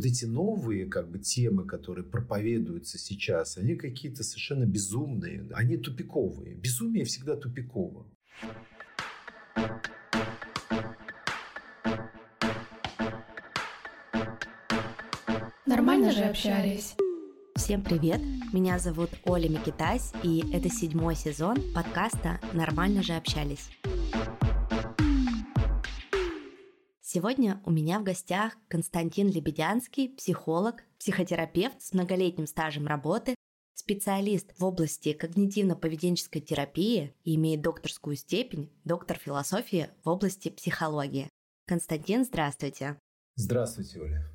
вот эти новые как бы темы, которые проповедуются сейчас, они какие-то совершенно безумные, они тупиковые. Безумие всегда тупиково. Нормально же общались. Всем привет! Меня зовут Оля Микитась, и это седьмой сезон подкаста «Нормально же общались». Сегодня у меня в гостях Константин Лебедянский, психолог, психотерапевт с многолетним стажем работы, специалист в области когнитивно-поведенческой терапии и имеет докторскую степень, доктор философии в области психологии. Константин, здравствуйте. Здравствуйте, Оля.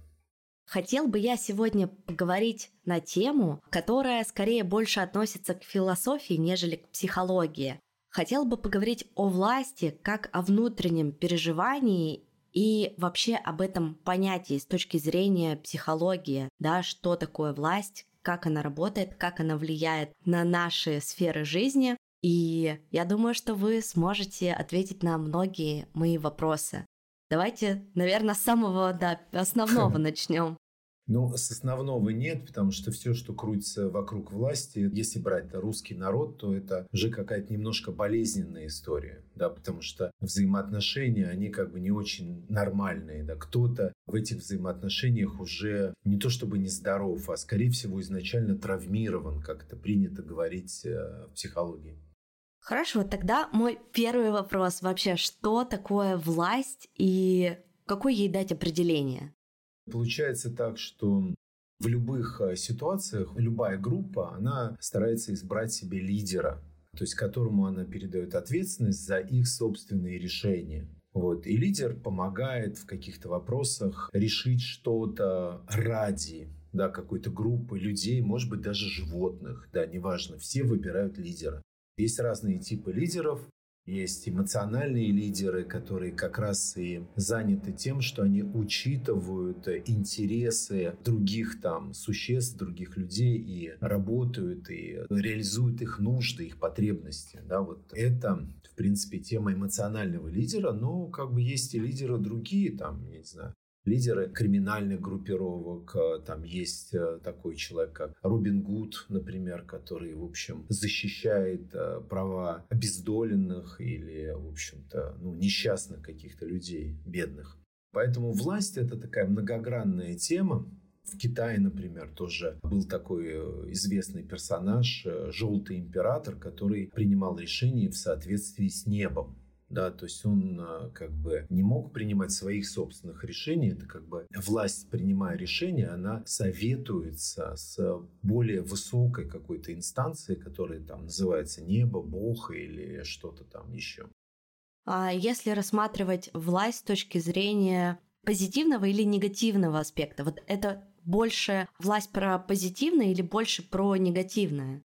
Хотел бы я сегодня поговорить на тему, которая скорее больше относится к философии, нежели к психологии. Хотел бы поговорить о власти как о внутреннем переживании и вообще об этом понятии с точки зрения психологии, да, что такое власть, как она работает, как она влияет на наши сферы жизни. И я думаю, что вы сможете ответить на многие мои вопросы. Давайте, наверное, с самого да, основного начнем. Ну, с основного нет, потому что все, что крутится вокруг власти, если брать русский народ, то это уже какая-то немножко болезненная история, да, потому что взаимоотношения, они как бы не очень нормальные, да, кто-то в этих взаимоотношениях уже не то чтобы нездоров, а скорее всего изначально травмирован, как это принято говорить э, в психологии. Хорошо, тогда мой первый вопрос вообще, что такое власть и какое ей дать определение? Получается так, что в любых э, ситуациях любая группа, она старается избрать себе лидера, то есть которому она передает ответственность за их собственные решения. Вот. И лидер помогает в каких-то вопросах решить что-то ради да, какой-то группы людей, может быть, даже животных, да, неважно, все выбирают лидера. Есть разные типы лидеров, есть эмоциональные лидеры, которые как раз и заняты тем, что они учитывают интересы других там существ, других людей и работают и реализуют их нужды, их потребности. Да, вот это, в принципе, тема эмоционального лидера, но как бы есть и лидеры другие, там, я не знаю, лидеры криминальных группировок. Э, там есть э, такой человек, как Робин Гуд, например, который, в общем, защищает э, права обездоленных или, в общем-то, ну, несчастных каких-то людей, бедных. Поэтому власть – это такая многогранная тема, в Китае, например, тоже был такой известный персонаж, желтый император, который принимал решения в соответствии с небом да, то есть он а, как бы не мог принимать своих собственных решений, это как бы власть, принимая решение, она советуется с более высокой какой-то инстанцией, которая там называется небо, бог или что-то там еще. А если рассматривать власть с точки зрения позитивного или негативного аспекта, вот это больше власть про позитивное или больше про негативное?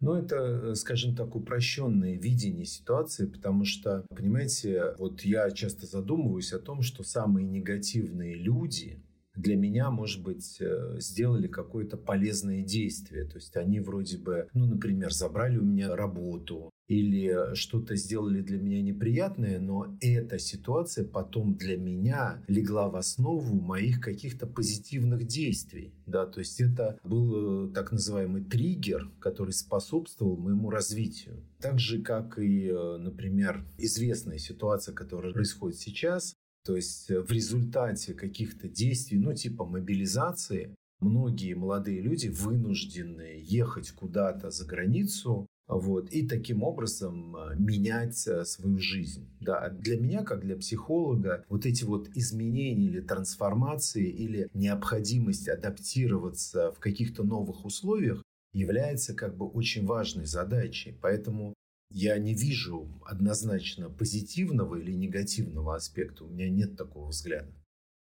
Но это, э, скажем так, упрощенное видение ситуации, потому что, понимаете, вот я часто задумываюсь о том, что самые негативные люди, для меня, может быть, э, сделали какое-то полезное действие. То есть они вроде бы, ну, например, забрали у меня работу, или что-то сделали для меня неприятное, но эта ситуация потом для меня легла в основу моих каких-то позитивных действий. Да, то есть это был э, так называемый триггер, который способствовал моему развитию. Так же, как и, э, например, известная ситуация, которая происходит сейчас, то есть э, в результате каких-то действий, ну типа мобилизации, многие молодые люди вынуждены ехать куда-то за границу, вот, и таким образом а, менять а, свою жизнь. Да. Для меня, как для психолога, вот эти вот изменения или трансформации, или необходимость адаптироваться в каких-то новых условиях является как бы очень важной задачей. Поэтому я не вижу однозначно позитивного или негативного аспекта. У меня нет такого взгляда.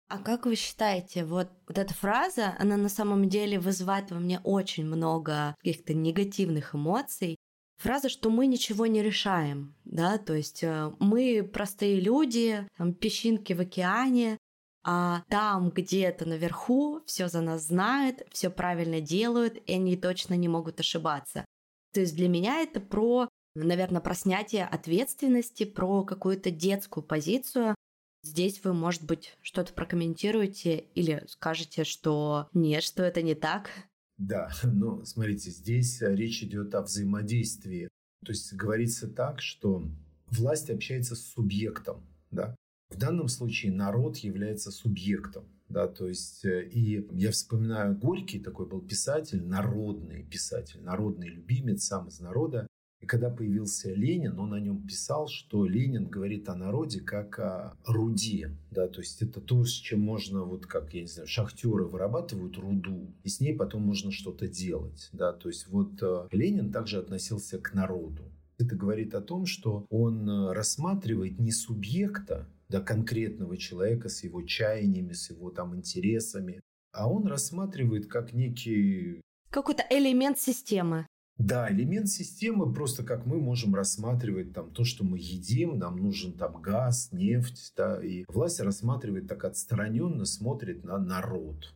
А как вы считаете, вот, вот эта фраза, она на самом деле вызывает во мне очень много каких-то негативных эмоций. Фраза, что мы ничего не решаем, да, то есть э, мы простые люди, там, песчинки в океане, а там где-то наверху все за нас знают, все правильно делают, и они точно не могут ошибаться. То есть для меня это про, наверное, про снятие ответственности, про какую-то детскую позицию, Здесь вы, может быть, что-то прокомментируете или скажете, что нет, что это не так? Да, но смотрите, здесь речь идет о взаимодействии. То есть говорится так, что власть общается с субъектом. Да? В данном случае народ является субъектом. Да, то есть, э, и я вспоминаю Горький, такой был писатель, народный писатель, народный любимец, сам из народа. И когда появился Ленин, он о нем писал, что Ленин говорит о народе как о руде. Да, то есть это то, с чем можно, вот как, я не знаю, шахтеры вырабатывают руду, и с ней потом можно что-то делать. Да, то есть вот э, Ленин также относился к народу. Это говорит о том, что он э, рассматривает не субъекта, да, конкретного человека с его чаяниями, с его там интересами, а он рассматривает как некий... Какой-то элемент системы. Да, элемент системы просто как мы можем рассматривать там то, что мы едим, нам нужен там газ, нефть, да, и власть рассматривает так отстраненно, смотрит на народ.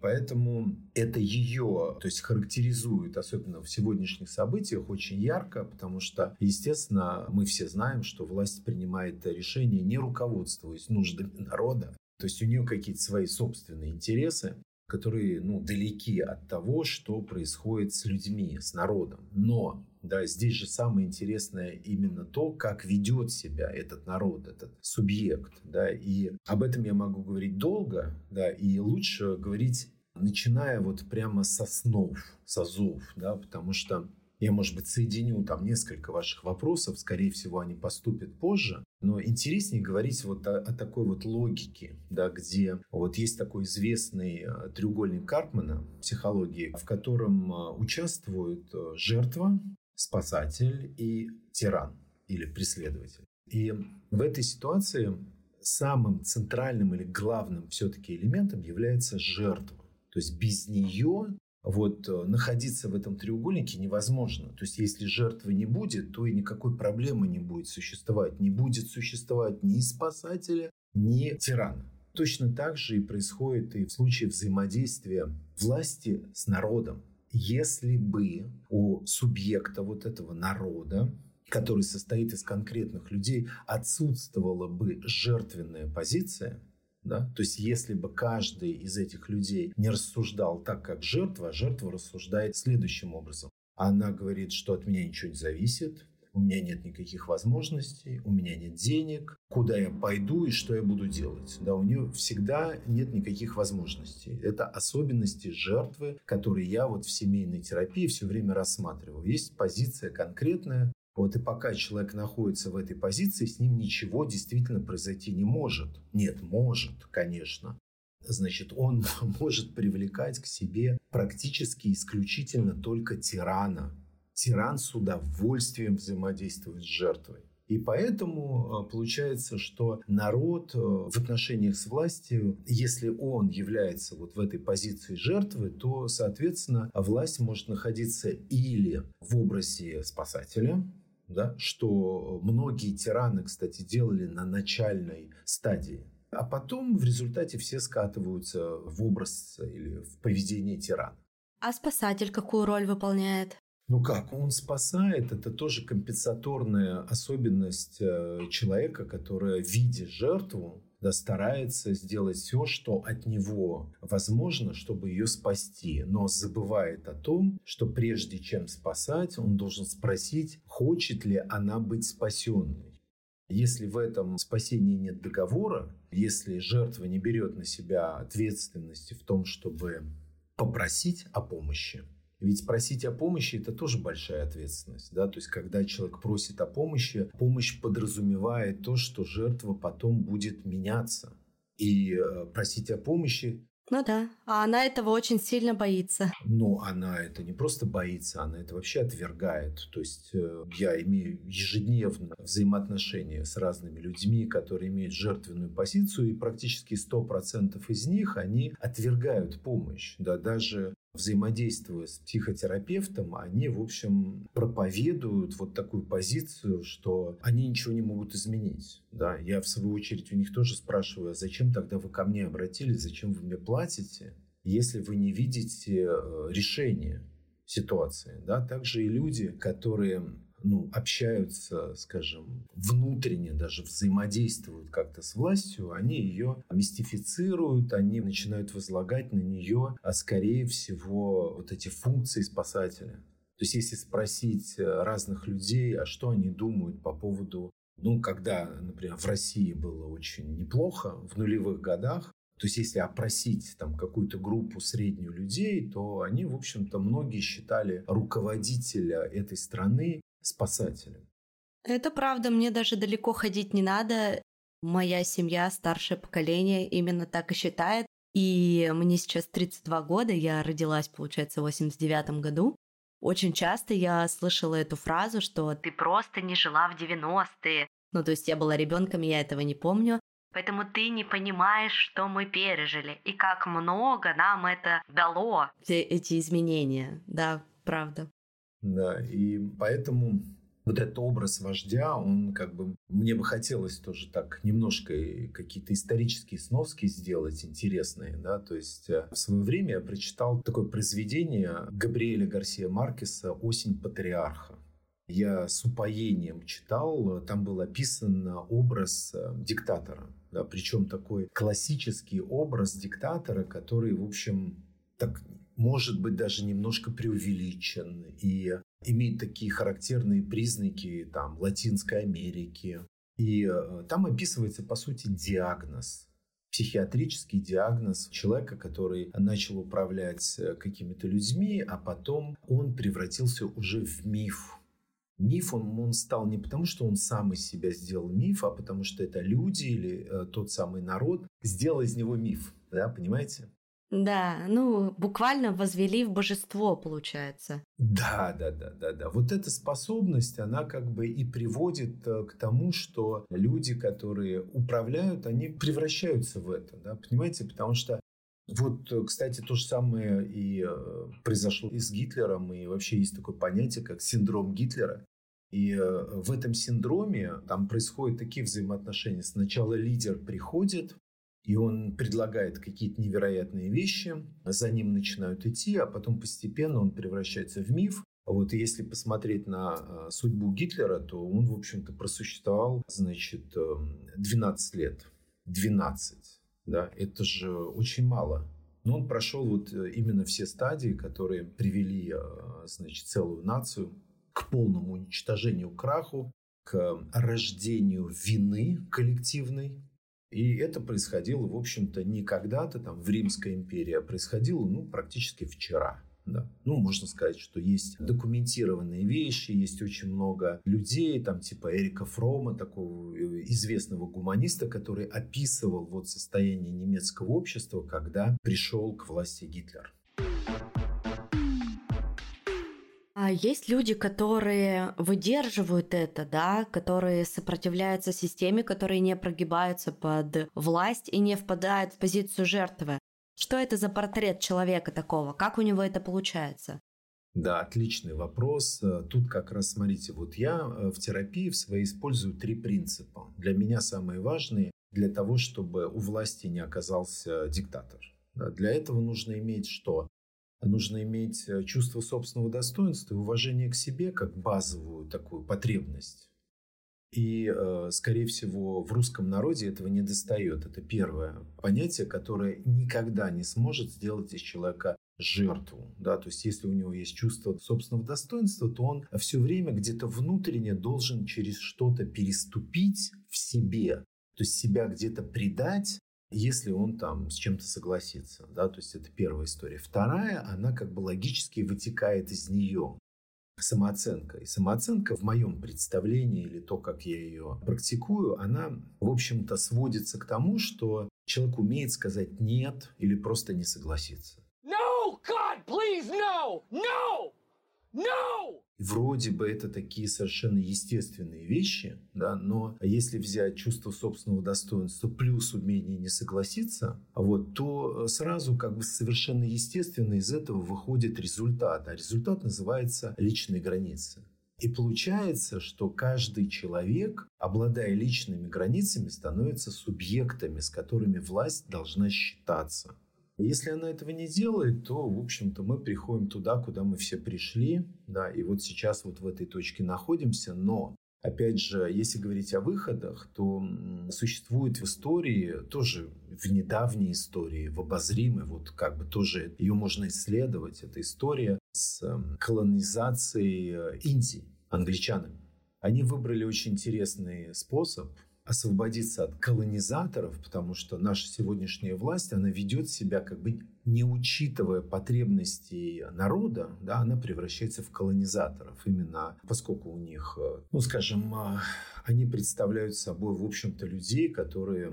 Поэтому это ее, то есть характеризует, особенно в сегодняшних событиях, очень ярко, потому что, естественно, мы все знаем, что власть принимает решения не руководствуясь нуждами народа, то есть у нее какие-то свои собственные интересы, которые ну, далеки от того, что происходит с людьми, с народом. Но да, здесь же самое интересное именно то, как ведет себя этот народ, этот субъект. Да, и об этом я могу говорить долго, да, и лучше говорить, начиная вот прямо со снов, с азов, да, потому что я, может быть, соединю там несколько ваших вопросов, скорее всего, они поступят позже, но интереснее говорить вот о, о такой вот логике, да, где вот есть такой известный э, треугольник Карпмана в психологии, в котором э, участвуют э, жертва, спасатель и тиран или преследователь. И в этой ситуации самым центральным или главным все-таки элементом является жертва. То есть без нее вот э, находиться в этом треугольнике невозможно. То есть если жертвы не будет, то и никакой проблемы не будет существовать. Не будет существовать ни спасателя, ни тирана. Точно так же и происходит и в случае взаимодействия власти с народом. Если бы у субъекта вот этого народа, который состоит из конкретных людей, отсутствовала бы жертвенная позиция, да? То есть если бы каждый из этих людей не рассуждал так, как жертва, жертва рассуждает следующим образом. Она говорит, что от меня ничего не зависит, у меня нет никаких возможностей, у меня нет денег, куда я пойду и что я буду делать. Да, у нее всегда нет никаких возможностей. Это особенности жертвы, которые я вот в семейной терапии все время рассматриваю. Есть позиция конкретная, вот и пока человек находится в этой позиции, с ним ничего действительно произойти не может. Нет, может, конечно. Значит, он может привлекать к себе практически исключительно только тирана. Тиран с удовольствием взаимодействует с жертвой. И поэтому э, получается, что народ э, в отношениях с властью, если он является вот в этой позиции жертвы, то, соответственно, власть может находиться или в образе спасателя, да, что многие тираны, кстати, делали на начальной стадии. А потом в результате все скатываются в образ или в поведение тирана. А спасатель какую роль выполняет? Ну как, он спасает, это тоже компенсаторная особенность э, человека, которая, видя жертву, да, старается сделать все, что от него возможно, чтобы ее спасти, но забывает о том, что прежде чем спасать, он должен спросить, хочет ли она быть спасенной. Если в этом спасении нет договора, если жертва не берет на себя ответственности в том, чтобы попросить о помощи, ведь просить о помощи – это тоже большая ответственность. Да? То есть, когда человек просит о помощи, помощь подразумевает то, что жертва потом будет меняться. И э, просить о помощи ну да, а она этого очень сильно боится. Но она это не просто боится, она это вообще отвергает. То есть э, я имею ежедневно взаимоотношения с разными людьми, которые имеют жертвенную позицию, и практически 100% из них, они отвергают помощь. Да, даже взаимодействуя с психотерапевтом, они, в общем, проповедуют вот такую позицию, что они ничего не могут изменить. Да, я, в свою очередь, у них тоже спрашиваю, а зачем тогда вы ко мне обратились, зачем вы мне платите, если вы не видите э, решения ситуации. Да? Также и люди, которые ну, общаются, скажем, внутренне даже взаимодействуют как-то с властью, они ее мистифицируют, они начинают возлагать на нее, а скорее всего, вот эти функции спасателя. То есть если спросить э, разных людей, а что они думают по поводу, ну, когда, например, в России было очень неплохо в нулевых годах, то есть если опросить там какую-то группу среднюю людей, то они, в общем-то, многие считали руководителя этой страны спасателем. Это правда, мне даже далеко ходить не надо. Моя семья, старшее поколение именно так и считает. И мне сейчас 32 года, я родилась, получается, в 89 году. Очень часто я слышала эту фразу, что «ты просто не жила в 90-е». Ну, то есть я была ребенком, я этого не помню. Поэтому ты не понимаешь, что мы пережили и как много нам это дало, все эти изменения. Да, правда. Да, и поэтому вот этот образ вождя, он как бы... Мне бы хотелось тоже так немножко какие-то исторические сноски сделать интересные, да, то есть э, в свое время я прочитал такое произведение Габриэля Гарсия Маркеса «Осень патриарха». Я с упоением читал, там был описан образ э, диктатора, да, причем такой классический образ диктатора, который, в общем, так может быть даже немножко преувеличен и имеет такие характерные признаки там, Латинской Америки. И э, там описывается, по сути, диагноз психиатрический диагноз человека, который начал управлять э, какими-то людьми, а потом он превратился уже в миф. Миф он, он стал не потому, что он сам из себя сделал миф, а потому что это люди или э, тот самый народ сделал из него миф. Да, понимаете? Да, ну, буквально возвели в божество, получается. Да, да, да, да, да. Вот эта способность, она как бы и приводит э, к тому, что люди, которые управляют, они превращаются в это, да, понимаете? Потому что вот, э, кстати, то же самое и э, произошло и с Гитлером, и вообще есть такое понятие, как синдром Гитлера. И в этом синдроме там происходят такие взаимоотношения. Сначала лидер приходит, и он предлагает какие-то невероятные вещи, за ним начинают идти, а потом постепенно он превращается в миф. Вот если посмотреть на а, судьбу Гитлера, то он, в общем-то, просуществовал, значит, 12 эм, лет. 12. Да, это же очень мало. Но он прошел вот э, именно все стадии, которые привели, а, значит, целую нацию к полному уничтожению, краху, к рождению вины коллективной, и это происходило, в общем-то, не когда-то там в Римской империи, а происходило, ну, практически вчера. Да. Ну, можно сказать, что есть документированные вещи, есть очень много людей, там типа Эрика Фрома, такого э, известного гуманиста, который описывал вот состояние немецкого общества, когда пришел к власти Гитлер. А есть люди, которые выдерживают это, да, которые сопротивляются системе, которые не прогибаются под власть и не впадают в позицию жертвы. Что это за портрет человека такого? Как у него это получается? Да, отличный вопрос. Тут как раз, смотрите, вот я э, в терапии в своей использую три принципа. Для меня самые важные для того, чтобы у власти не оказался диктатор. Для этого нужно иметь что? Нужно иметь э, чувство собственного достоинства и уважение к себе как базовую такую потребность. И, э, скорее всего, в русском народе этого не достает. Это первое понятие, которое никогда не сможет сделать из человека жертву. Да? То есть, если у него есть чувство собственного достоинства, то он все время где-то внутренне должен через что-то переступить в себе. То есть, себя где-то предать, если он там с чем-то согласится. Да? То есть это первая история. Вторая, она как бы логически вытекает из нее. Самооценка. И самооценка в моем представлении или то, как я ее практикую, она, в общем-то, сводится к тому, что человек умеет сказать «нет» или просто не согласиться. No, God, please, no! No! No! Вроде бы это такие совершенно естественные вещи, да, но если взять чувство собственного достоинства плюс умение не согласиться, вот, то сразу как бы совершенно естественно из этого выходит результат. А результат называется личные границы. И получается, что каждый человек, обладая личными границами, становится субъектами, с которыми власть должна считаться. Если она этого не делает, то, в общем-то, мы приходим туда, куда мы все пришли, да, и вот сейчас вот в этой точке находимся, но Опять же, если говорить о выходах, то существует в истории, тоже в недавней истории, в обозримой, вот как бы тоже ее можно исследовать, эта история с колонизацией э, Индии англичанами. Они выбрали очень интересный способ освободиться от колонизаторов, потому что наша сегодняшняя власть, она ведет себя как бы не учитывая потребностей народа, да, она превращается в колонизаторов. Именно поскольку у них, э, ну, скажем, э, они представляют собой, в общем-то, людей, которые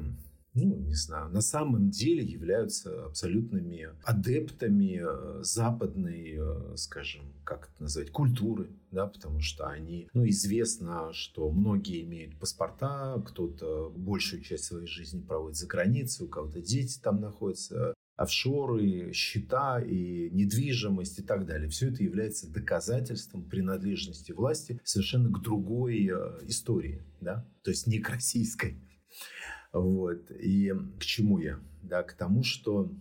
ну, не знаю, на самом деле являются абсолютными адептами э, западной, э, скажем, как это назвать, культуры, да, потому что они, ну, известно, что многие имеют паспорта, кто-то большую часть своей жизни проводит за границей, у кого-то дети там находятся, офшоры, счета и недвижимость и так далее. Все это является доказательством принадлежности власти совершенно к другой э, истории, да, то есть не к российской. Вот. И к чему я? Да, к тому, что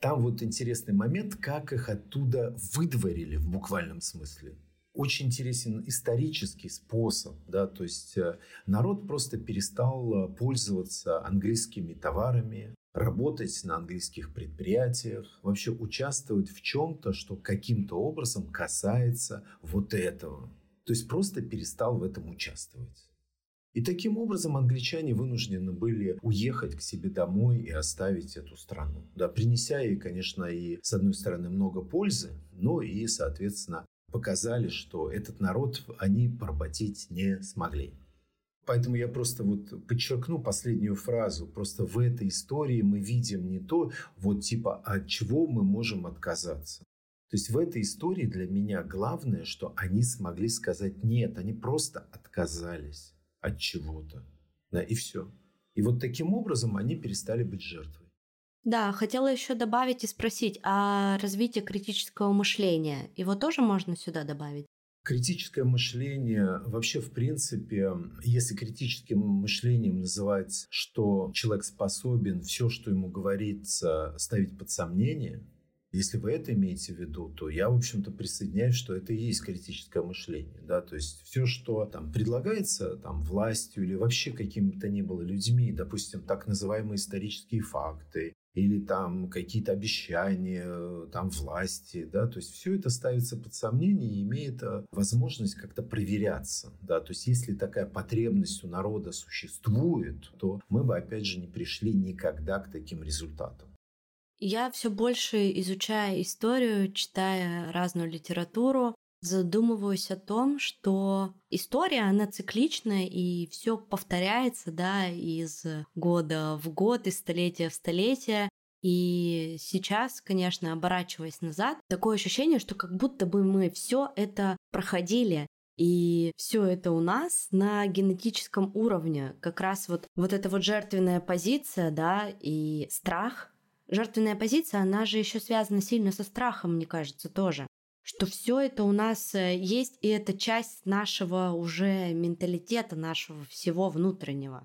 там вот интересный момент, как их оттуда выдворили в буквальном смысле. Очень интересен исторический способ, да, то есть э, народ просто перестал э, пользоваться английскими товарами, работать на английских предприятиях, вообще участвовать в чем-то, что каким-то образом касается вот этого. То есть просто перестал в этом участвовать. И таким образом англичане вынуждены были уехать к себе домой и оставить эту страну. Да, принеся ей, конечно, и с одной стороны много пользы, но и, соответственно, показали, что этот народ они поработить не смогли. Поэтому я просто вот подчеркну последнюю фразу. Просто в этой истории мы видим не то, вот типа, от чего мы можем отказаться. То есть в этой истории для меня главное, что они смогли сказать нет, они просто отказались от чего-то. Да, и все. И вот таким образом они перестали быть жертвой. Да, хотела еще добавить и спросить, а развитие критического мышления, его тоже можно сюда добавить? Критическое мышление вообще, в принципе, если критическим мышлением называть, что человек способен все, что ему говорится, ставить под сомнение, если вы это имеете в виду, то я, в общем-то, присоединяюсь, что это и есть критическое мышление. Да? То есть все, что там предлагается там, властью или вообще какими-то ни было людьми, допустим, так называемые исторические факты, или там какие-то обещания там власти, да, то есть все это ставится под сомнение и имеет э, возможность как-то проверяться, да, то есть если такая потребность у народа существует, то мы бы опять же не пришли никогда к таким результатам. Я все больше изучая историю, читая разную литературу, задумываюсь о том, что история, она цикличная, и все повторяется, да, из года в год, из столетия в столетие. И сейчас, конечно, оборачиваясь назад, такое ощущение, что как будто бы мы все это проходили. И все это у нас на генетическом уровне. Как раз вот, вот эта вот жертвенная позиция, да, и страх, жертвенная позиция, она же еще связана сильно со страхом, мне кажется, тоже. Что все это у нас э, есть, и это часть нашего уже менталитета, нашего всего внутреннего.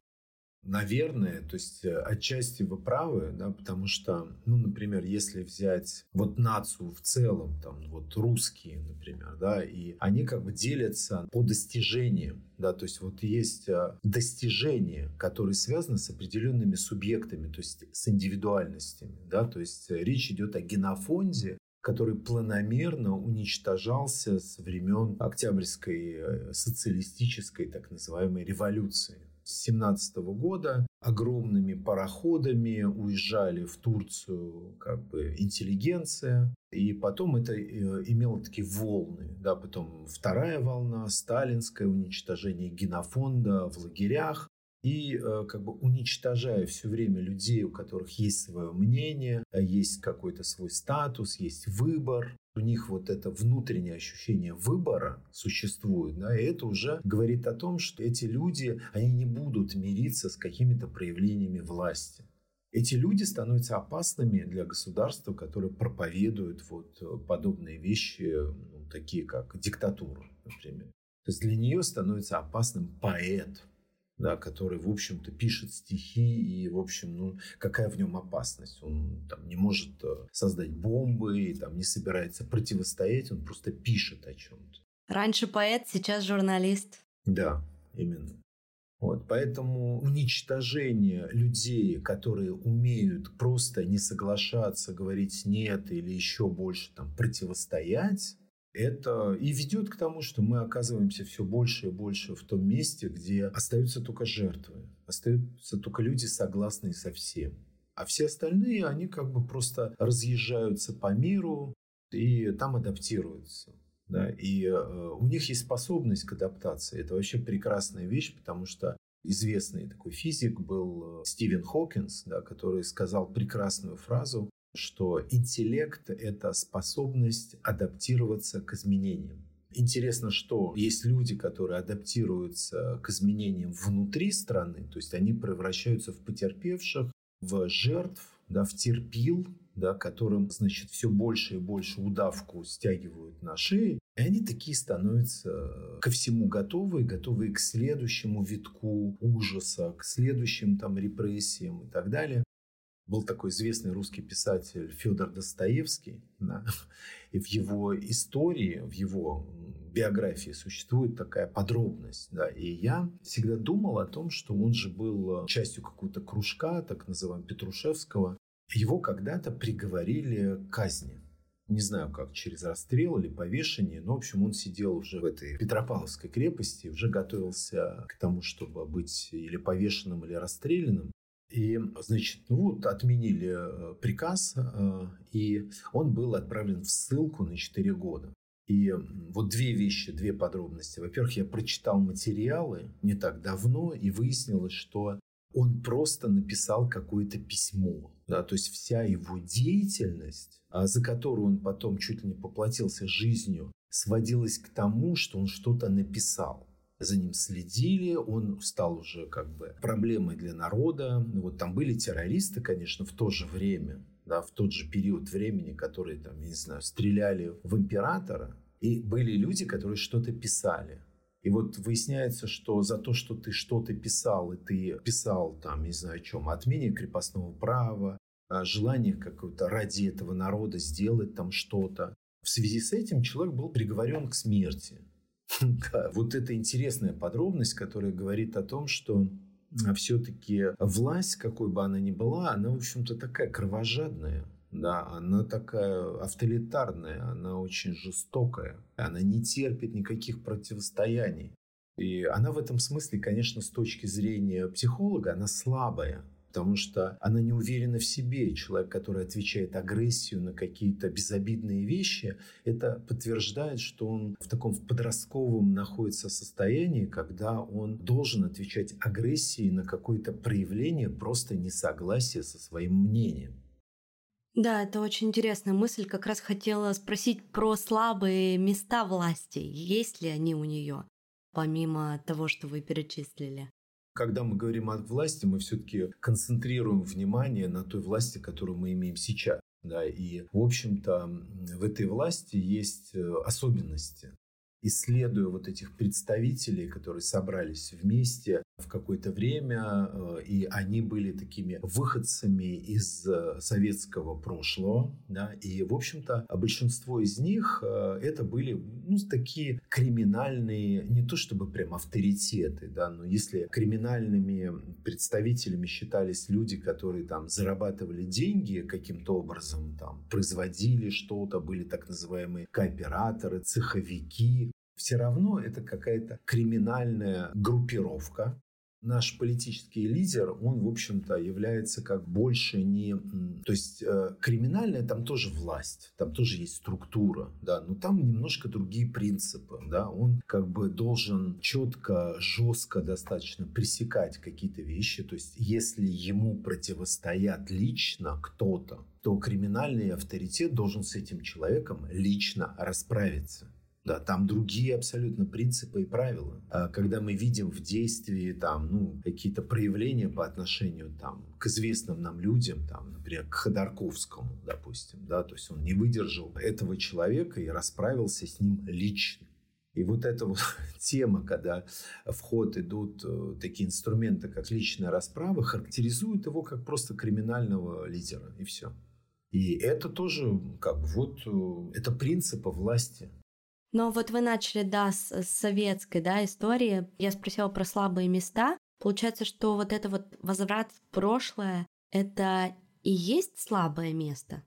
Наверное, то есть э, отчасти вы правы, да, потому что, ну, например, если взять вот нацию в целом, там, вот русские, например, да, и они как бы делятся по достижениям, да, то есть вот есть э, достижения, которые связаны с определенными субъектами, то есть с индивидуальностями, да, то есть э, речь идет о генофонде, который планомерно уничтожался с времен Октябрьской социалистической так называемой революции. 17 года огромными пароходами уезжали в Турцию как бы интеллигенция. И потом это э, имело такие волны. Да, потом вторая волна, сталинское уничтожение генофонда в лагерях. И э, как бы уничтожая все время людей, у которых есть свое мнение, есть какой-то свой статус, есть выбор, у них вот это внутреннее ощущение выбора существует, да, и это уже говорит о том, что эти люди, они не будут мириться с какими-то проявлениями власти. Эти люди становятся опасными для государства, которое проповедует вот подобные вещи, ну, такие как диктатура, например. То есть для нее становится опасным поэт, да, который, в общем-то, пишет стихи, и, в общем, ну, какая в нем опасность? Он там не может э, создать бомбы, и, там, не собирается противостоять, он просто пишет о чем-то. Раньше поэт, сейчас журналист. Да, именно. Вот, поэтому уничтожение людей, которые умеют просто не соглашаться, говорить нет или еще больше там, противостоять, это и ведет к тому, что мы оказываемся все больше и больше в том месте, где остаются только жертвы, остаются только люди, согласные со всем. А все остальные, они как бы просто разъезжаются по миру и там адаптируются. Да? И э, у них есть способность к адаптации. Это вообще прекрасная вещь, потому что известный такой физик был э, Стивен Хокинс, да, который сказал прекрасную фразу что интеллект – это способность адаптироваться к изменениям. Интересно, что есть люди, которые адаптируются к изменениям внутри страны, то есть они превращаются в потерпевших, в жертв, да, в терпил, да, которым, значит, все больше и больше удавку стягивают на шеи, и они такие становятся ко всему готовы, готовы к следующему витку ужаса, к следующим там репрессиям и так далее. Был такой известный русский писатель Федор Достоевский, да, и в его истории, в его биографии существует такая подробность. Да, и я всегда думал о том, что он же был частью какого-то кружка, так называемого Петрушевского. Его когда-то приговорили к казни. Не знаю, как, через расстрел или повешение, но, в общем, он сидел уже в этой Петропавловской крепости, уже готовился к тому, чтобы быть или повешенным, или расстрелянным. И, значит, ну вот отменили э, приказ, э, и он был отправлен в ссылку на 4 года. И вот две вещи, две подробности. Во-первых, я прочитал материалы не так давно, и выяснилось, что он просто написал какое-то письмо. Да, то есть вся его деятельность, а, за которую он потом чуть ли не поплатился жизнью, сводилась к тому, что он что-то написал за ним следили, он стал уже как бы проблемой для народа. Вот там были террористы, конечно, в то же время, да, в тот же период времени, которые там, я не знаю, стреляли в императора, и были люди, которые что-то писали. И вот выясняется, что за то, что ты что-то писал, и ты писал там, не знаю о чем, отмене крепостного права, желание какое-то ради этого народа сделать там что-то. В связи с этим человек был приговорен к смерти. Вот это интересная подробность, которая говорит о том, что а, все-таки власть, какой бы она ни была, она, в общем-то, такая кровожадная. Да, она такая авторитарная, она очень жестокая, она не терпит никаких противостояний. И она в этом смысле, конечно, с точки зрения психолога, она слабая потому что она не уверена в себе. Человек, который отвечает агрессию на какие-то безобидные вещи, это подтверждает, что он в таком подростковом находится состоянии, когда он должен отвечать агрессией на какое-то проявление просто несогласия со своим мнением. Да, это очень интересная мысль. Как раз хотела спросить про слабые места власти. Есть ли они у нее, помимо того, что вы перечислили? Когда мы говорим о власти, мы все-таки концентрируем внимание на той власти, которую мы имеем сейчас. Да, и, в общем-то, в этой власти есть э, особенности исследуя вот этих представителей, которые собрались вместе в какое-то время, э, и они были такими выходцами из э, советского прошлого, да, и, в общем-то, большинство из них э, это были, ну, такие криминальные, не то чтобы прям авторитеты, да, но если криминальными представителями считались люди, которые там зарабатывали деньги каким-то образом, там, производили что-то, были так называемые кооператоры, цеховики, все равно это какая-то криминальная группировка. Наш политический лидер, он, в общем-то, является как больше не... То есть э, криминальная там тоже власть, там тоже есть структура, да, но там немножко другие принципы, да. Он как бы должен четко, жестко достаточно пресекать какие-то вещи. То есть если ему противостоят лично кто-то, то криминальный авторитет должен с этим человеком лично расправиться. Да, там другие абсолютно принципы и правила. А когда мы видим в действии там, ну, какие-то проявления по отношению там, к известным нам людям, там, например, к Ходорковскому, допустим, да, то есть он не выдержал этого человека и расправился с ним лично. И вот эта вот тема, когда в ход идут э, такие инструменты, как личная расправа, характеризует его как просто криминального лидера, и все. И это тоже, как вот, э, это принципы власти. Но вот вы начали, да, с, с советской, да, истории. Я спросила про слабые места. Получается, что вот это вот возврат в прошлое, это и есть слабое место?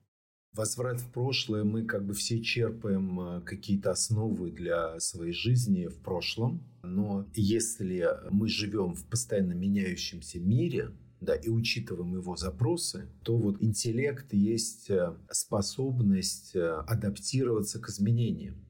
Возврат в прошлое, мы как бы все черпаем э, какие-то основы для своей жизни в прошлом. Но если мы живем в постоянно меняющемся мире, да, и учитываем его запросы, то вот интеллект есть э, способность э, адаптироваться к изменениям.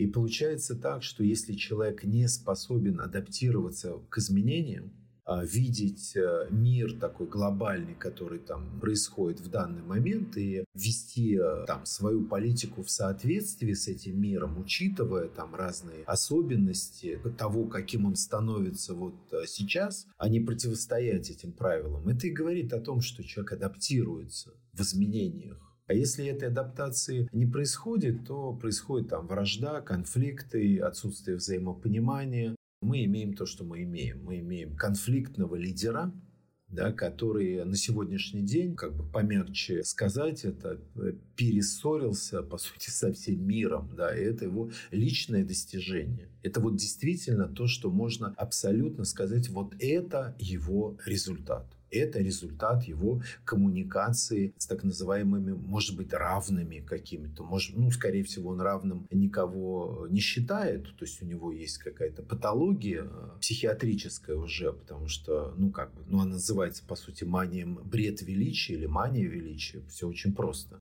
И получается так, что если человек не способен адаптироваться к изменениям, а, видеть э, мир такой глобальный, который там происходит в данный момент, и вести э, там свою политику в соответствии с этим миром, учитывая там разные особенности того, каким он становится вот э, сейчас, а не противостоять этим правилам. Это и говорит о том, что человек адаптируется в изменениях. А если этой адаптации не происходит, то происходит там вражда, конфликты, отсутствие взаимопонимания, мы имеем то, что мы имеем. Мы имеем конфликтного лидера, да, который на сегодняшний день, как бы помягче сказать, это э, перессорился, по сути, со всем миром. Да, и это его личное достижение. Это вот действительно то, что можно абсолютно сказать, вот это его результат. Это результат его коммуникации с так называемыми, может быть, равными какими-то. Может, ну, скорее всего, он равным никого не считает. То есть у него есть какая-то патология э, психиатрическая уже, потому что, ну, как бы, ну, она называется, по сути, манием бред величия или мания величия. Все очень просто.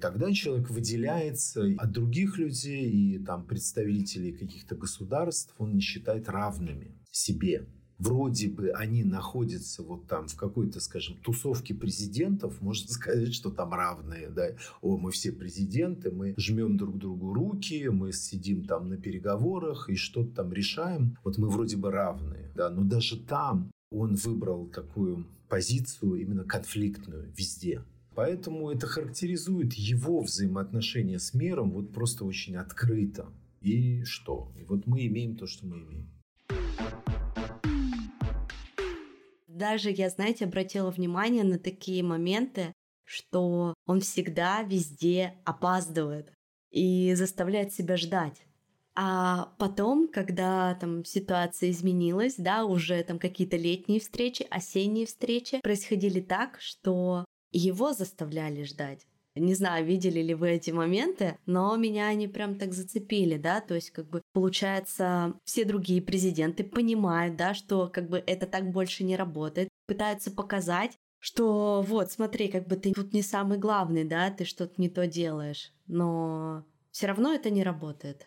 Тогда человек выделяется от других людей и там представителей каких-то государств, он не считает равными себе вроде бы они находятся вот там в какой-то, скажем, тусовке президентов, можно сказать, что там равные, да, о, мы все президенты, мы жмем друг другу руки, мы сидим там на переговорах и что-то там решаем, вот мы вроде бы равные, да, но даже там он выбрал такую позицию именно конфликтную везде. Поэтому это характеризует его взаимоотношения с миром вот просто очень открыто. И что? И вот мы имеем то, что мы имеем. Даже я, знаете, обратила внимание на такие моменты, что он всегда везде опаздывает и заставляет себя ждать. А потом, когда там ситуация изменилась, да, уже там какие-то летние встречи, осенние встречи происходили так, что его заставляли ждать. Не знаю, видели ли вы эти моменты, но меня они прям так зацепили, да, то есть как бы получается все другие президенты понимают, да, что как бы это так больше не работает, пытаются показать, что вот, смотри, как бы ты тут не самый главный, да, ты что-то не то делаешь, но все равно это не работает.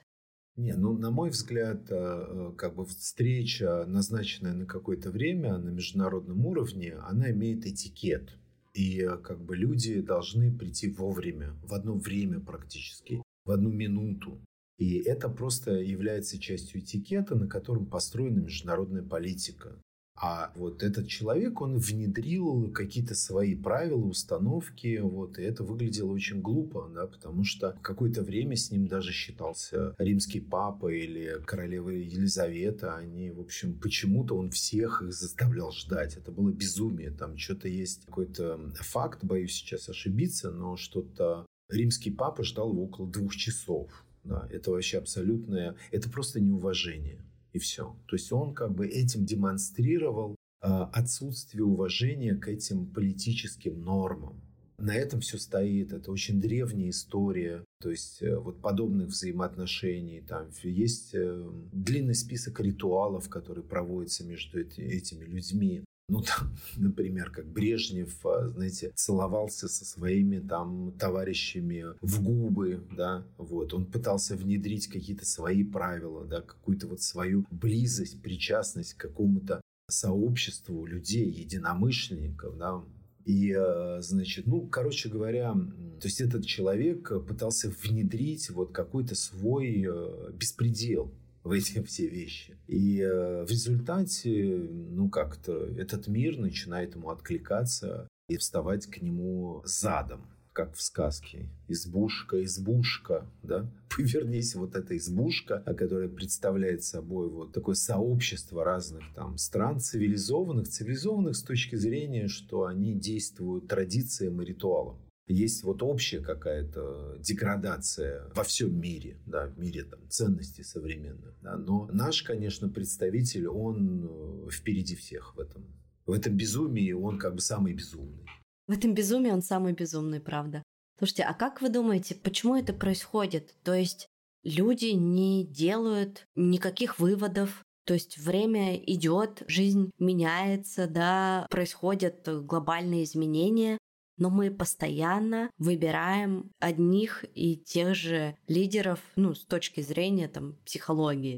Не, ну, на мой взгляд, э, э, как бы встреча, назначенная на какое-то время на международном уровне, она имеет этикет. И э, как бы люди должны прийти вовремя, в одно время практически, в одну минуту. И это просто является частью этикета, на котором построена международная политика. А вот этот человек, он внедрил какие-то свои правила, установки, вот, и это выглядело очень глупо, да, потому что какое-то время с ним даже считался римский папа или королева Елизавета, они, в общем, почему-то он всех их заставлял ждать, это было безумие, там что-то есть какой-то факт, боюсь сейчас ошибиться, но что-то римский папа ждал его около двух часов, да, это вообще абсолютное, это просто неуважение и все. То есть он как бы этим демонстрировал а, отсутствие уважения к этим политическим нормам. На этом все стоит. Это очень древняя история. То есть э, вот подобных взаимоотношений. Там есть э, длинный список ритуалов, которые проводятся между этими людьми. Ну, там, например, как Брежнев, а, знаете, целовался со своими там товарищами в губы, да, вот. Он пытался внедрить какие-то свои правила, да, какую-то вот свою близость, причастность к какому-то сообществу людей, единомышленников, да, и, а, значит, ну, короче говоря, то есть этот человек пытался внедрить вот какой-то свой а, беспредел, в эти все вещи. И э, в результате, ну, как-то этот мир начинает ему откликаться и вставать к нему задом как в сказке. Избушка, избушка, да? повернись, вот эта избушка, которая представляет собой вот такое сообщество разных там стран, цивилизованных, цивилизованных с точки зрения, что они действуют традициям и ритуалам. Есть вот общая какая-то деградация во всем мире, да, в мире там, ценностей современных. Да, но наш, конечно, представитель, он э, впереди всех в этом. В этом безумии он как бы самый безумный. В этом безумии он самый безумный, правда. Слушайте, а как вы думаете, почему это происходит? То есть люди не делают никаких выводов, то есть время идет, жизнь меняется, да, происходят глобальные изменения, но мы постоянно выбираем одних и тех же лидеров, ну, с точки зрения там психологии.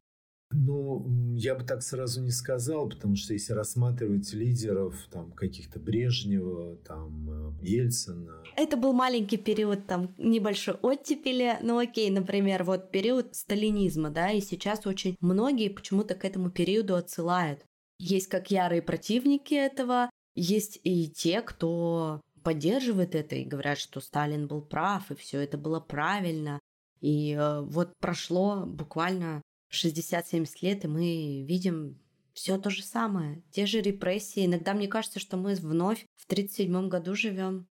Ну, я бы так сразу не сказал, потому что если рассматривать лидеров, там, каких-то Брежнева, там, э, Ельцина... Это был маленький период, там, небольшой оттепели, ну, окей, например, вот период сталинизма, да, и сейчас очень многие почему-то к этому периоду отсылают. Есть как ярые противники этого, есть и те, кто поддерживают это и говорят, что Сталин был прав, и все это было правильно. И э, вот прошло буквально 60-70 лет, и мы видим все то же самое, те же репрессии. Иногда мне кажется, что мы вновь в 1937 году живем.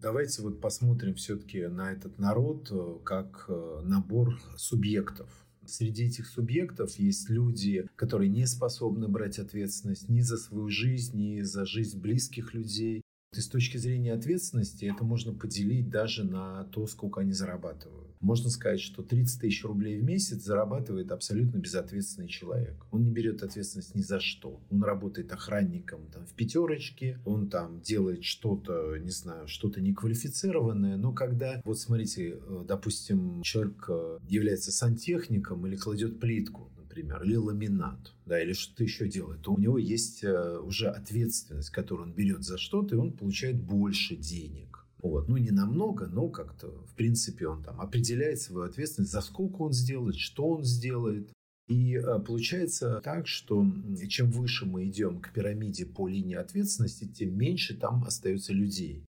Давайте вот посмотрим все-таки на этот народ э, как э, набор субъектов. Среди этих субъектов есть люди, которые не способны брать ответственность ни за свою жизнь, ни за жизнь близких людей, и с точки зрения ответственности это можно поделить даже на то, сколько они зарабатывают. Можно сказать, что 30 тысяч рублей в месяц зарабатывает абсолютно безответственный человек. Он не берет ответственность ни за что. Он работает охранником там, в пятерочке, он там делает что-то, не знаю, что-то неквалифицированное. Но когда, вот смотрите, э, допустим, человек э, является сантехником или кладет плитку, например, или ламинат, да, или что-то еще делает, то у него есть э, уже ответственность, которую он берет за что-то, и он получает больше денег. Вот. Ну, не намного, но как-то, в принципе, он там определяет свою ответственность, за сколько он сделает, что он сделает. И э, получается так, что чем выше мы идем к пирамиде по линии ответственности, тем меньше там остается людей.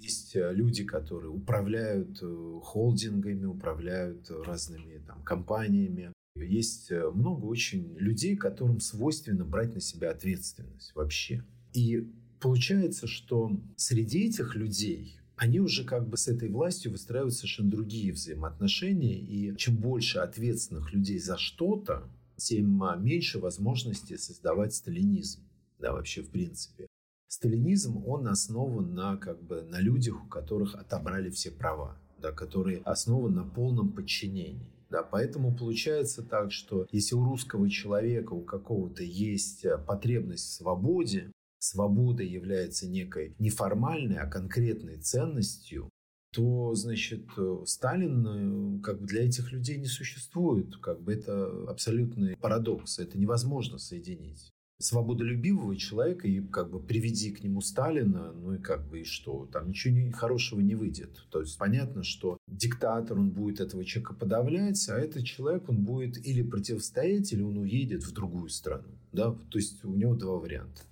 Есть э, люди, которые управляют холдингами, управляют разными там, компаниями, есть э, много очень людей, которым свойственно брать на себя ответственность вообще. И получается, что среди этих людей они уже как бы с этой властью выстраивают совершенно другие взаимоотношения. И чем больше ответственных людей за что-то, тем а, меньше возможности создавать сталинизм. Да, вообще в принципе. Сталинизм, он основан на, как бы, на людях, у которых отобрали все права, да, которые основан на полном подчинении. Да, поэтому получается так, что если у русского человека, у какого-то есть э, потребность в свободе, свобода является некой неформальной, а конкретной ценностью, то, значит, э, Сталин э, как бы для этих людей не существует. Как бы это абсолютный парадокс. Это невозможно соединить свободолюбивого человека и как бы приведи к нему Сталина, ну и как бы и что, там ничего хорошего не выйдет. То есть понятно, что диктатор, он будет этого человека подавлять, а этот человек, он будет или противостоять, или он уедет в другую страну. Да? То есть у него два варианта.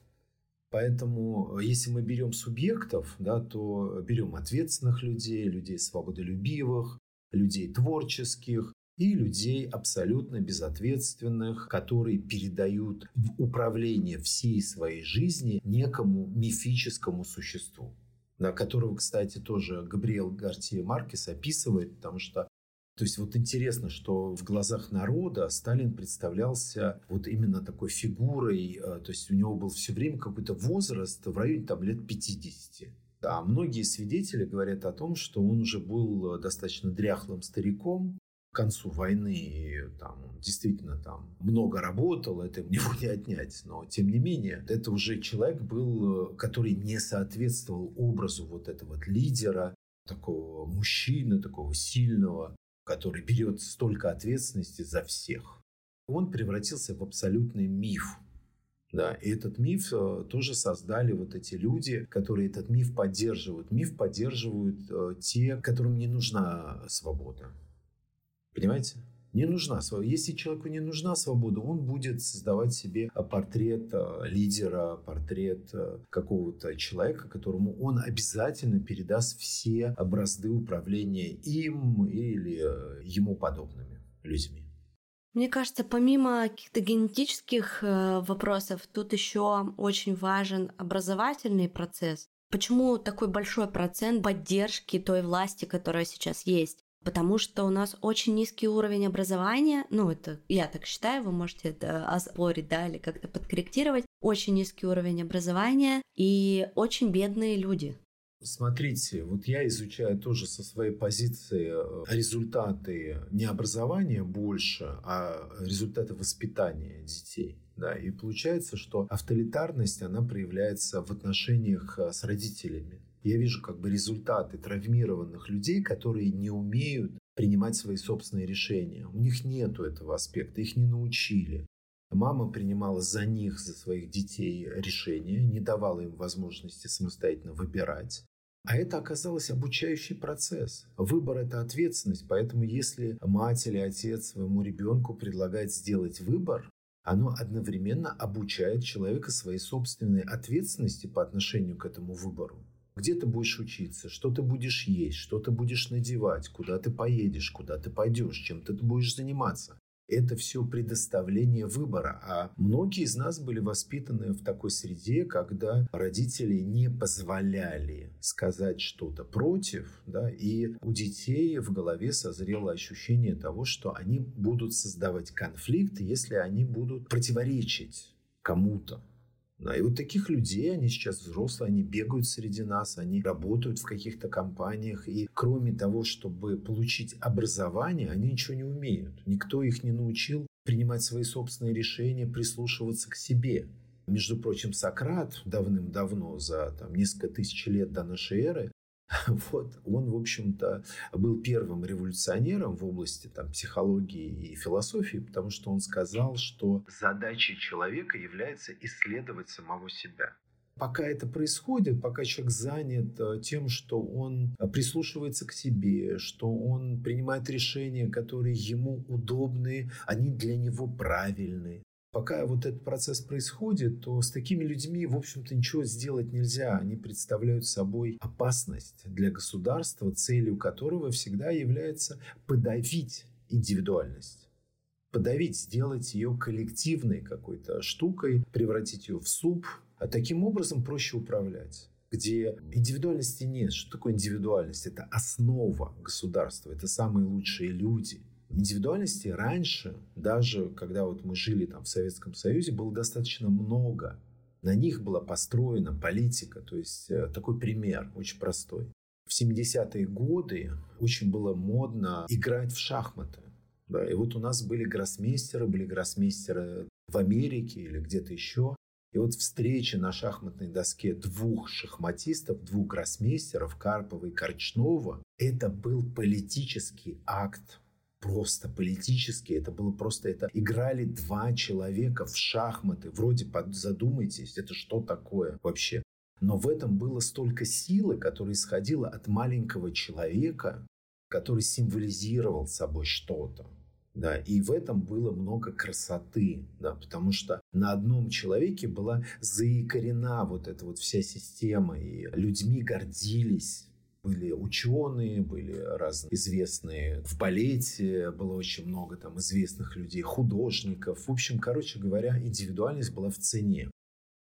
Поэтому, если мы берем субъектов, да, то берем ответственных людей, людей свободолюбивых, людей творческих, и людей абсолютно безответственных, которые передают в управление всей своей жизни некому мифическому существу на которого, кстати, тоже Габриэл Гартье Маркес описывает, потому что то есть вот интересно, что в глазах народа Сталин представлялся вот именно такой фигурой, э, то есть у него был все время какой-то возраст в районе там лет 50. Да, многие свидетели говорят о том, что он уже был э, достаточно дряхлым стариком, концу войны там, действительно там много работал, это у него не отнять. Но, тем не менее, это уже человек был, который не соответствовал образу вот этого вот лидера, такого мужчины, такого сильного, который берет столько ответственности за всех. Он превратился в абсолютный миф. Да, и этот миф э, тоже создали вот эти люди, которые этот миф поддерживают. Миф поддерживают э, те, которым не нужна свобода. Понимаете? Не нужна свобода. Если человеку не нужна свобода, он будет создавать себе портрет э, лидера, портрет э, какого-то человека, которому он обязательно передаст все образцы управления им или э, ему подобными людьми. Мне кажется, помимо каких-то генетических вопросов, тут еще очень важен образовательный процесс. Почему такой большой процент поддержки той власти, которая сейчас есть? Потому что у нас очень низкий уровень образования, ну, это я так считаю, вы можете это оспорить, да, или как-то подкорректировать, очень низкий уровень образования и очень бедные люди. Смотрите, вот я изучаю тоже со своей позиции э, результаты не образования больше, а результаты воспитания детей. Да, и получается, что авторитарность, она проявляется в отношениях э, с родителями я вижу как бы результаты травмированных людей, которые не умеют принимать свои собственные решения. У них нету этого аспекта, их не научили. Мама принимала за них, за своих детей решения, не давала им возможности самостоятельно выбирать. А это оказалось обучающий процесс. Выбор – это ответственность. Поэтому если мать или отец своему ребенку предлагает сделать выбор, оно одновременно обучает человека своей собственной ответственности по отношению к этому выбору где ты будешь учиться, что ты будешь есть, что ты будешь надевать, куда ты поедешь, куда ты пойдешь, чем ты будешь заниматься. Это все предоставление выбора. А многие из нас были воспитаны в такой среде, когда родители не позволяли сказать что-то против, да, и у детей в голове созрело ощущение того, что они будут создавать конфликт, если они будут противоречить кому-то. Да, и вот таких людей, они сейчас взрослые, они бегают среди нас, они работают в каких-то компаниях. И кроме того, чтобы получить образование, они ничего не умеют. Никто их не научил принимать свои собственные решения, прислушиваться к себе. Между прочим, Сократ давным-давно, за там, несколько тысяч лет до нашей эры, Вот, он, в общем-то, был первым революционером в области там, психологии и философии, потому что он сказал, что задачей человека является исследовать самого себя. Пока это происходит, пока человек занят э, тем, что он прислушивается к себе, что он принимает решения, которые ему удобны, они для него правильные, пока вот этот процесс происходит, то с такими людьми, в общем-то, ничего сделать нельзя. Они представляют собой опасность для государства, целью которого всегда является подавить индивидуальность подавить, сделать ее коллективной какой-то штукой, превратить ее в суп. А таким образом проще управлять где индивидуальности нет. Что такое индивидуальность? Это основа государства, это самые лучшие люди – Индивидуальности раньше, даже когда вот мы жили там в Советском Союзе, было достаточно много. На них была построена политика. То есть э, такой пример очень простой. В 70-е годы очень было модно играть в шахматы. Да, и вот у нас были гроссмейстеры, были гроссмейстеры в Америке или где-то еще. И вот встреча на шахматной доске двух шахматистов, двух гроссмейстеров, Карпова и Корчнова, это был политический акт просто политически, это было просто, это играли два человека в шахматы, вроде задумайтесь, это что такое вообще? Но в этом было столько силы, которая исходила от маленького человека, который символизировал собой что-то. Да, и в этом было много красоты, да, потому что на одном человеке была заикорена вот эта вот вся система, и людьми гордились, были ученые, были разные известные в балете, было очень много там известных людей, художников. В общем, короче говоря, индивидуальность была в цене.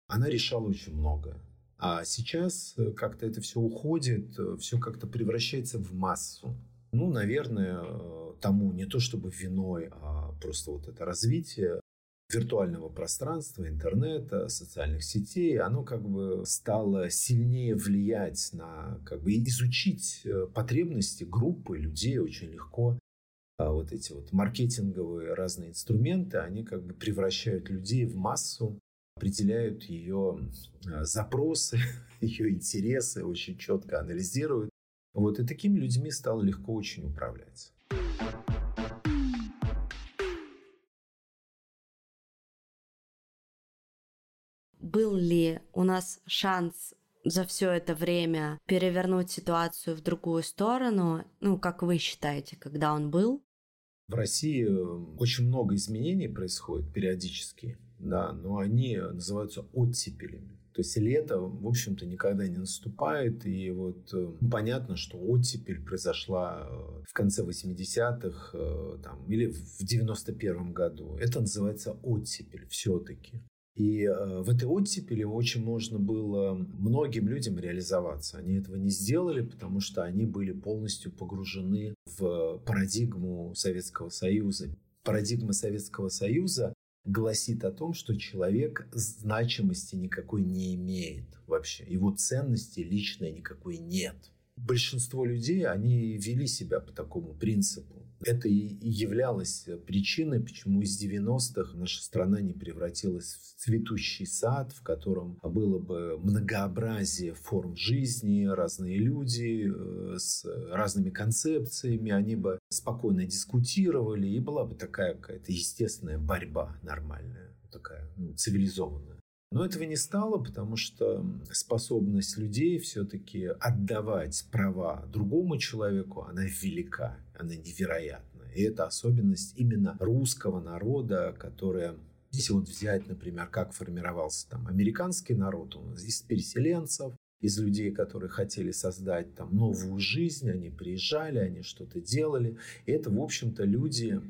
Она решала очень много. А сейчас э, как-то это все уходит, э, все как-то превращается в массу. Ну, наверное, э, тому не то чтобы виной, а просто вот это развитие виртуального пространства, интернета, социальных сетей, оно как бы стало сильнее влиять на, как бы изучить э, потребности группы людей очень легко. А вот эти вот маркетинговые разные инструменты, они как бы превращают людей в массу, определяют ее э, запросы, ее интересы, очень четко анализируют. Вот и такими людьми стало легко очень управлять. Был ли у нас шанс за все это время перевернуть ситуацию в другую сторону? Ну, как вы считаете, когда он был? В России э, очень много изменений происходит периодически, да, но они называются оттепелями. То есть лето, в общем-то, никогда не наступает. И вот э, понятно, что оттепель произошла э, в конце 80-х э, там, или в 91-м году. Это называется оттепель все-таки. И в этой оттепели очень можно было многим людям реализоваться. Они этого не сделали, потому что они были полностью погружены в парадигму Советского Союза. Парадигма Советского Союза гласит о том, что человек значимости никакой не имеет вообще. Его ценности личной никакой нет. Большинство людей, они вели себя по такому принципу. Это и являлось причиной, почему из 90-х наша страна не превратилась в цветущий сад, в котором было бы многообразие форм жизни, разные люди э, с разными концепциями, они бы спокойно дискутировали, и была бы такая какая-то естественная борьба нормальная, такая ну, цивилизованная. Но этого не стало, потому что способность людей все-таки отдавать права другому человеку, она велика, она невероятна. И это особенность именно русского народа, которая если вот взять, например, как формировался там американский народ, он из переселенцев, из людей, которые хотели создать там новую жизнь, они приезжали, они что-то делали. И это, в общем-то, люди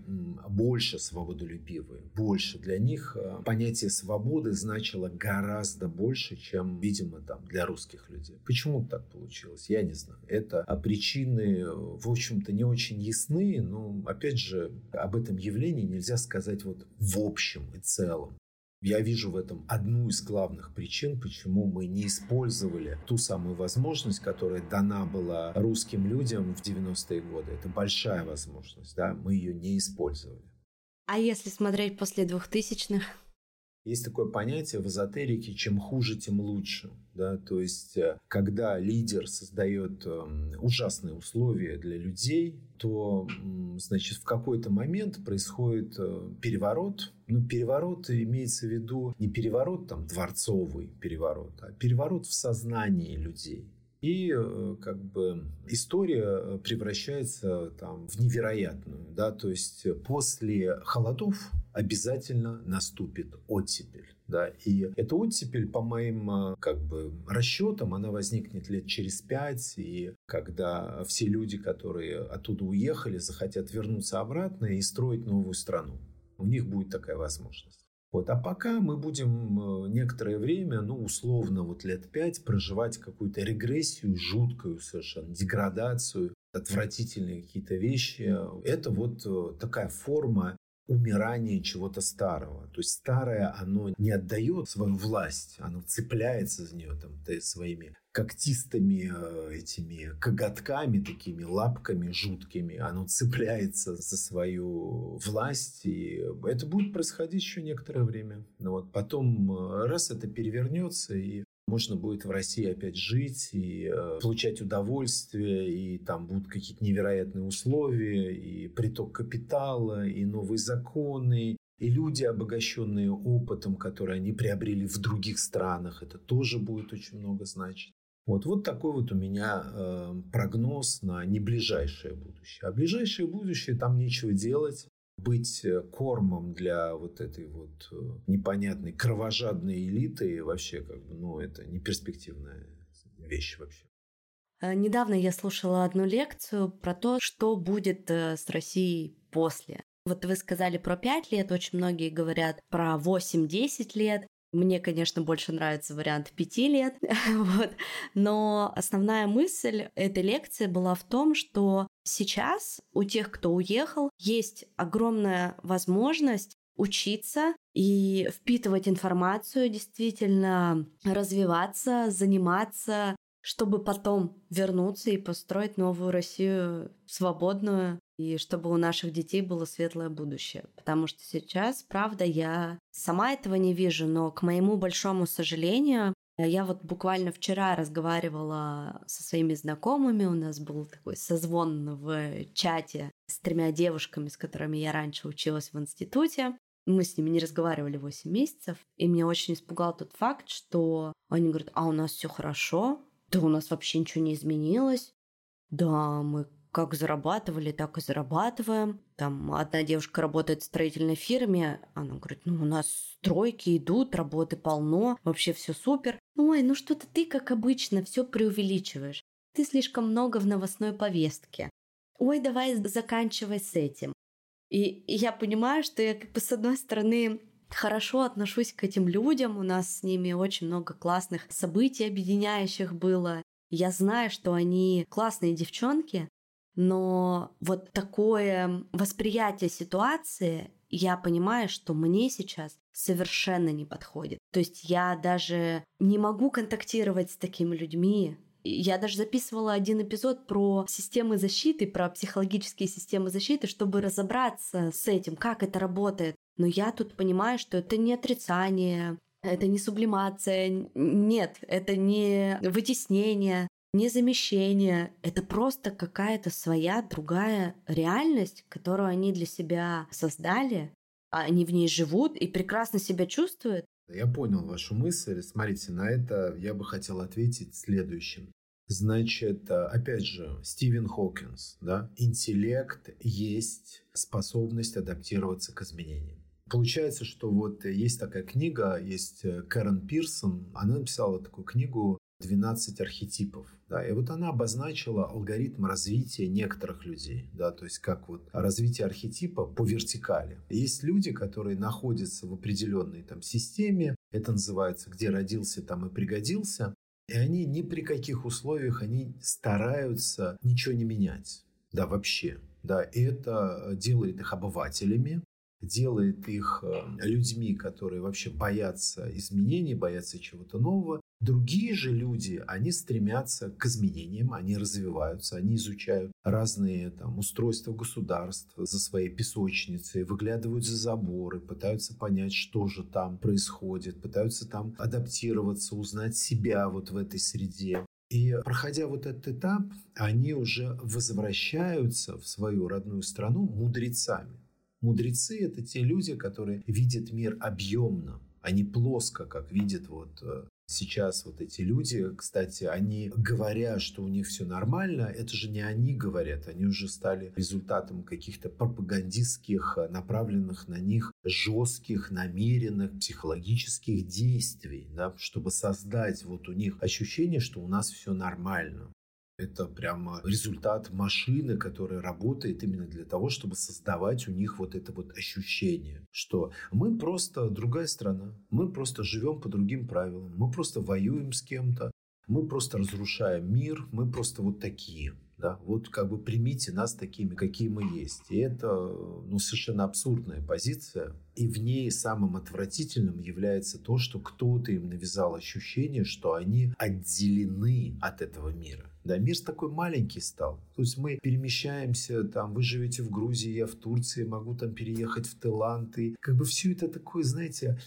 больше свободолюбивые, больше. Для них э, понятие свободы значило гораздо больше, чем, видимо, там для русских людей. Почему так получилось? Я не знаю. Это а причины, в общем-то, не очень ясны, но, опять же, об этом явлении нельзя сказать вот в общем и целом. Я вижу в этом одну из главных причин, почему мы не использовали ту самую возможность, которая дана была русским людям в 90-е годы. Это большая возможность, да, мы ее не использовали. А если смотреть после 2000-х? Есть такое понятие в эзотерике «чем хуже, тем лучше». Да? То есть, э, когда лидер создает эм, ужасные условия для людей, то, значит, в какой-то момент происходит э, переворот. Ну, переворот имеется в виду не переворот там дворцовый переворот, а переворот в сознании людей. И э, как бы история превращается там в невероятную, да, то есть после холодов обязательно наступит оттепель. Да, и эта оттепель, по моим э, как бы, расчетам, она возникнет лет через пять, и когда все люди, которые оттуда уехали, захотят вернуться обратно и строить новую страну. У них будет такая возможность. Вот. А пока мы будем э, некоторое время, ну, условно, вот лет пять, проживать какую-то регрессию, жуткую совершенно, деградацию, отвратительные какие-то вещи. Это вот э, такая форма умирания чего-то старого. То есть старое, оно не отдает свою власть, оно цепляется за нее там, своими когтистыми э, этими коготками, такими лапками жуткими, оно цепляется за свою власть, и это будет происходить еще некоторое время. Но вот потом э, раз это перевернется, и можно будет в России опять жить и э, получать удовольствие, и там будут какие-то невероятные условия, и приток капитала, и новые законы, и люди, обогащенные опытом, который они приобрели в других странах, это тоже будет очень много значить. Вот, вот такой вот у меня э, прогноз на неближайшее будущее. А ближайшее будущее там нечего делать. Быть э, кормом для вот этой вот э, непонятной кровожадной элиты вообще как бы, ну, это не перспективная вещь вообще. Э, недавно я слушала одну лекцию про то, что будет с Россией после. Вот вы сказали про 5 лет, очень многие говорят про 8-10 лет. Мне, конечно, больше нравится вариант пяти лет, вот. но основная мысль этой лекции была в том, что сейчас у тех, кто уехал, есть огромная возможность учиться и впитывать информацию, действительно развиваться, заниматься, чтобы потом вернуться и построить новую Россию свободную, и чтобы у наших детей было светлое будущее. Потому что сейчас, правда, я сама этого не вижу, но к моему большому сожалению, я вот буквально вчера разговаривала со своими знакомыми, у нас был такой созвон в чате с тремя девушками, с которыми я раньше училась в институте. Мы с ними не разговаривали 8 месяцев, и меня очень испугал тот факт, что они говорят, а у нас все хорошо, да у нас вообще ничего не изменилось, да, мы как зарабатывали, так и зарабатываем. Там одна девушка работает в строительной фирме, она говорит, ну у нас стройки идут, работы полно, вообще все супер. Ой, ну что-то ты, как обычно, все преувеличиваешь. Ты слишком много в новостной повестке. Ой, давай заканчивай с этим. И я понимаю, что я как бы с одной стороны хорошо отношусь к этим людям, у нас с ними очень много классных событий объединяющих было. Я знаю, что они классные девчонки, но вот такое восприятие ситуации, я понимаю, что мне сейчас совершенно не подходит. То есть я даже не могу контактировать с такими людьми. Я даже записывала один эпизод про системы защиты, про психологические системы защиты, чтобы разобраться с этим, как это работает. Но я тут понимаю, что это не отрицание, это не сублимация, нет, это не вытеснение, не замещение. Это просто какая-то своя другая реальность, которую они для себя создали. Они в ней живут и прекрасно себя чувствуют. Я понял вашу мысль. Смотрите, на это я бы хотел ответить следующим. Значит, опять же, Стивен Хокинс, да, интеллект есть способность адаптироваться к изменениям. Получается, что вот есть такая книга, есть Кэрон Пирсон, она написала такую книгу 12 архетипов. Да, и вот она обозначила алгоритм развития некоторых людей, да, то есть как вот развитие архетипа по вертикали. Есть люди, которые находятся в определенной там системе, это называется «где родился, там и пригодился», и они ни при каких условиях, они стараются ничего не менять, да, вообще. Да, и это делает их обывателями, делает их э, людьми, которые вообще боятся изменений, боятся чего-то нового. Другие же люди, они стремятся к изменениям, они развиваются, они изучают разные там, устройства государства за своей песочницей, выглядывают за заборы, пытаются понять, что же там происходит, пытаются там адаптироваться, узнать себя вот в этой среде. И проходя вот этот этап, они уже возвращаются в свою родную страну мудрецами. Мудрецы – это те люди, которые видят мир объемно, а не плоско, как видят вот э, сейчас вот эти люди, кстати, они говоря, что у них все нормально, это же не они говорят, они уже стали результатом каких-то пропагандистских, э, направленных на них жестких, намеренных психологических действий, да, чтобы создать вот у них ощущение, что у нас все нормально. Это прямо результат машины, которая работает именно для того, чтобы создавать у них вот это вот ощущение, что мы просто другая страна, мы просто живем по другим правилам, мы просто воюем с кем-то, мы просто разрушаем мир, мы просто вот такие. Да? Вот как бы примите нас такими, какие мы есть. И это ну, совершенно абсурдная позиция. И в ней самым отвратительным является то, что кто-то им навязал ощущение, что они отделены от этого мира. Да, мир такой маленький стал. То есть мы перемещаемся, там, вы живете в Грузии, я в Турции, могу там переехать в Таиланд. И как бы все это такое, знаете,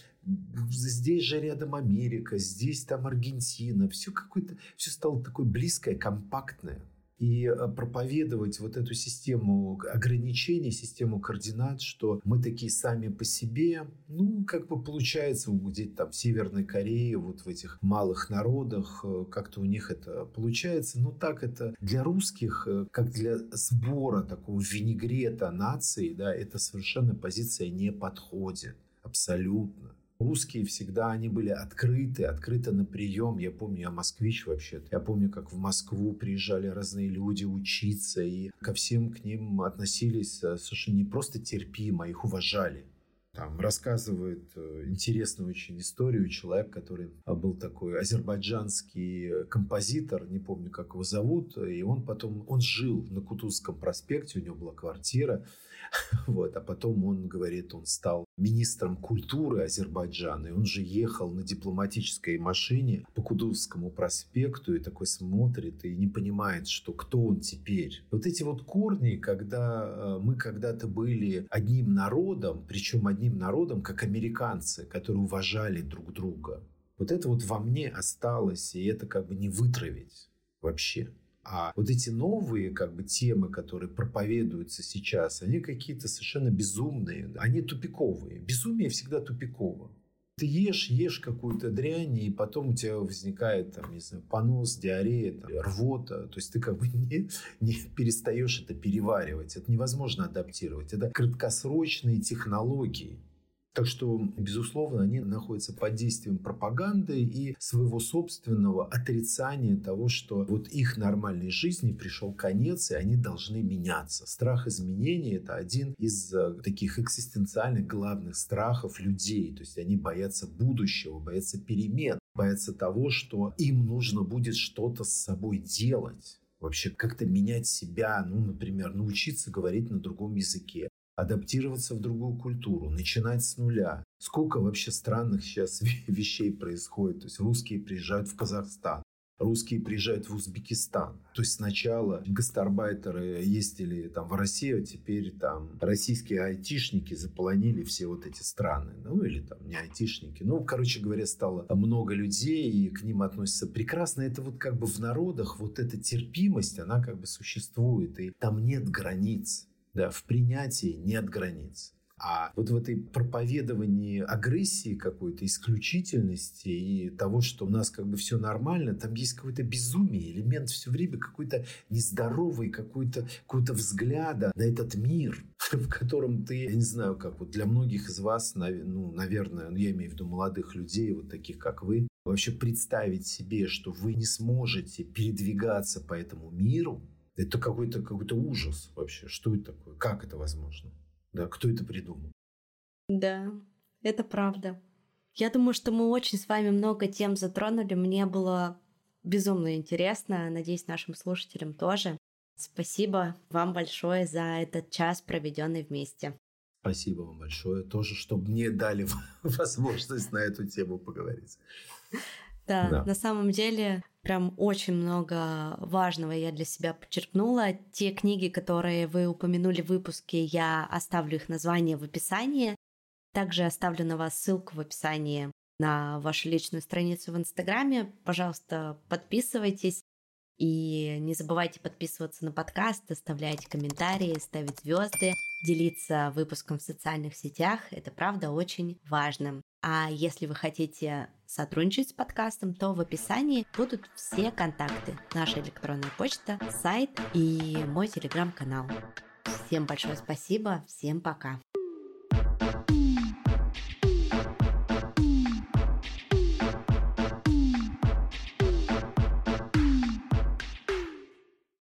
здесь же рядом Америка, здесь там Аргентина. Все какое-то, все стало такое близкое, компактное и э, проповедовать вот эту систему ограничений, систему координат, что мы такие сами по себе, ну, как бы получается где-то там в Северной Корее, вот в этих малых народах, э, как-то у них это получается. Ну, так это для русских, э, как для сбора такого винегрета нации, да, эта совершенно позиция не подходит абсолютно. Русские всегда, они были открыты, открыты на прием. Я помню, я москвич вообще. Я помню, как в Москву приезжали разные люди учиться, и ко всем к ним относились э, совершенно не просто терпимо, а их уважали. Там рассказывает э, интересную очень историю человек, который э, был такой азербайджанский композитор, не помню, как его зовут, и он потом, он жил на Кутузском проспекте, у него была квартира, Вот. А потом он говорит, он стал министром культуры Азербайджана, и он же ехал на дипломатической машине по Кудузскому проспекту и такой смотрит и не понимает, что кто он теперь. Вот эти вот корни, когда э, мы когда-то были одним народом, причем одним народом, как американцы, которые уважали друг друга. Вот это вот во мне осталось, и это как бы не вытравить вообще. А вот эти новые как бы темы, которые проповедуются сейчас, они какие-то совершенно безумные, они тупиковые. Безумие всегда тупиково. Ты ешь, ешь какую-то дрянь, и потом у тебя возникает, там, не знаю, понос, диарея, там, рвота. То есть ты как бы не, не перестаешь это переваривать. Это невозможно адаптировать. Это краткосрочные технологии. Так что, безусловно, они находятся под действием пропаганды и своего собственного отрицания того, что вот их нормальной жизни пришел конец, и они должны меняться. Страх изменений – это один из э, таких экзистенциальных главных страхов людей. То есть они боятся будущего, боятся перемен, боятся того, что им нужно будет что-то с собой делать вообще как-то менять себя, ну, например, научиться говорить на другом языке, адаптироваться в другую культуру, начинать с нуля. Сколько вообще странных сейчас вещей происходит. То есть русские приезжают в Казахстан, русские приезжают в Узбекистан. То есть сначала гастарбайтеры ездили там в Россию, а теперь там российские айтишники заполонили все вот эти страны. Ну или там не айтишники. Ну, короче говоря, стало много людей, и к ним относятся прекрасно. Это вот как бы в народах вот эта терпимость, она как бы существует, и там нет границ да, в принятии нет границ. А вот в этой проповедовании агрессии какой-то, исключительности и того, что у нас как бы все нормально, там есть какое-то безумие, элемент все время какой-то нездоровый, какой-то какой взгляда на этот мир, в котором ты, я не знаю, как вот для многих из вас, ну, наверное, ну, я имею в виду молодых людей, вот таких как вы, вообще представить себе, что вы не сможете передвигаться по этому миру, это какой-то какой ужас вообще. Что это такое? Как это возможно? Да, кто это придумал? Да, это правда. Я думаю, что мы очень с вами много тем затронули. Мне было безумно интересно. Надеюсь, нашим слушателям тоже. Спасибо вам большое за этот час, проведенный вместе. Спасибо вам большое. Тоже, чтобы мне дали возможность на эту тему поговорить. Да, да, на самом деле прям очень много важного я для себя подчеркнула. Те книги, которые вы упомянули в выпуске, я оставлю их название в описании. Также оставлю на вас ссылку в описании на вашу личную страницу в Инстаграме. Пожалуйста, подписывайтесь. И не забывайте подписываться на подкаст, оставлять комментарии, ставить звезды, делиться выпуском в социальных сетях. Это правда очень важно. А если вы хотите сотрудничать с подкастом, то в описании будут все контакты. Наша электронная почта, сайт и мой телеграм-канал. Всем большое спасибо, всем пока.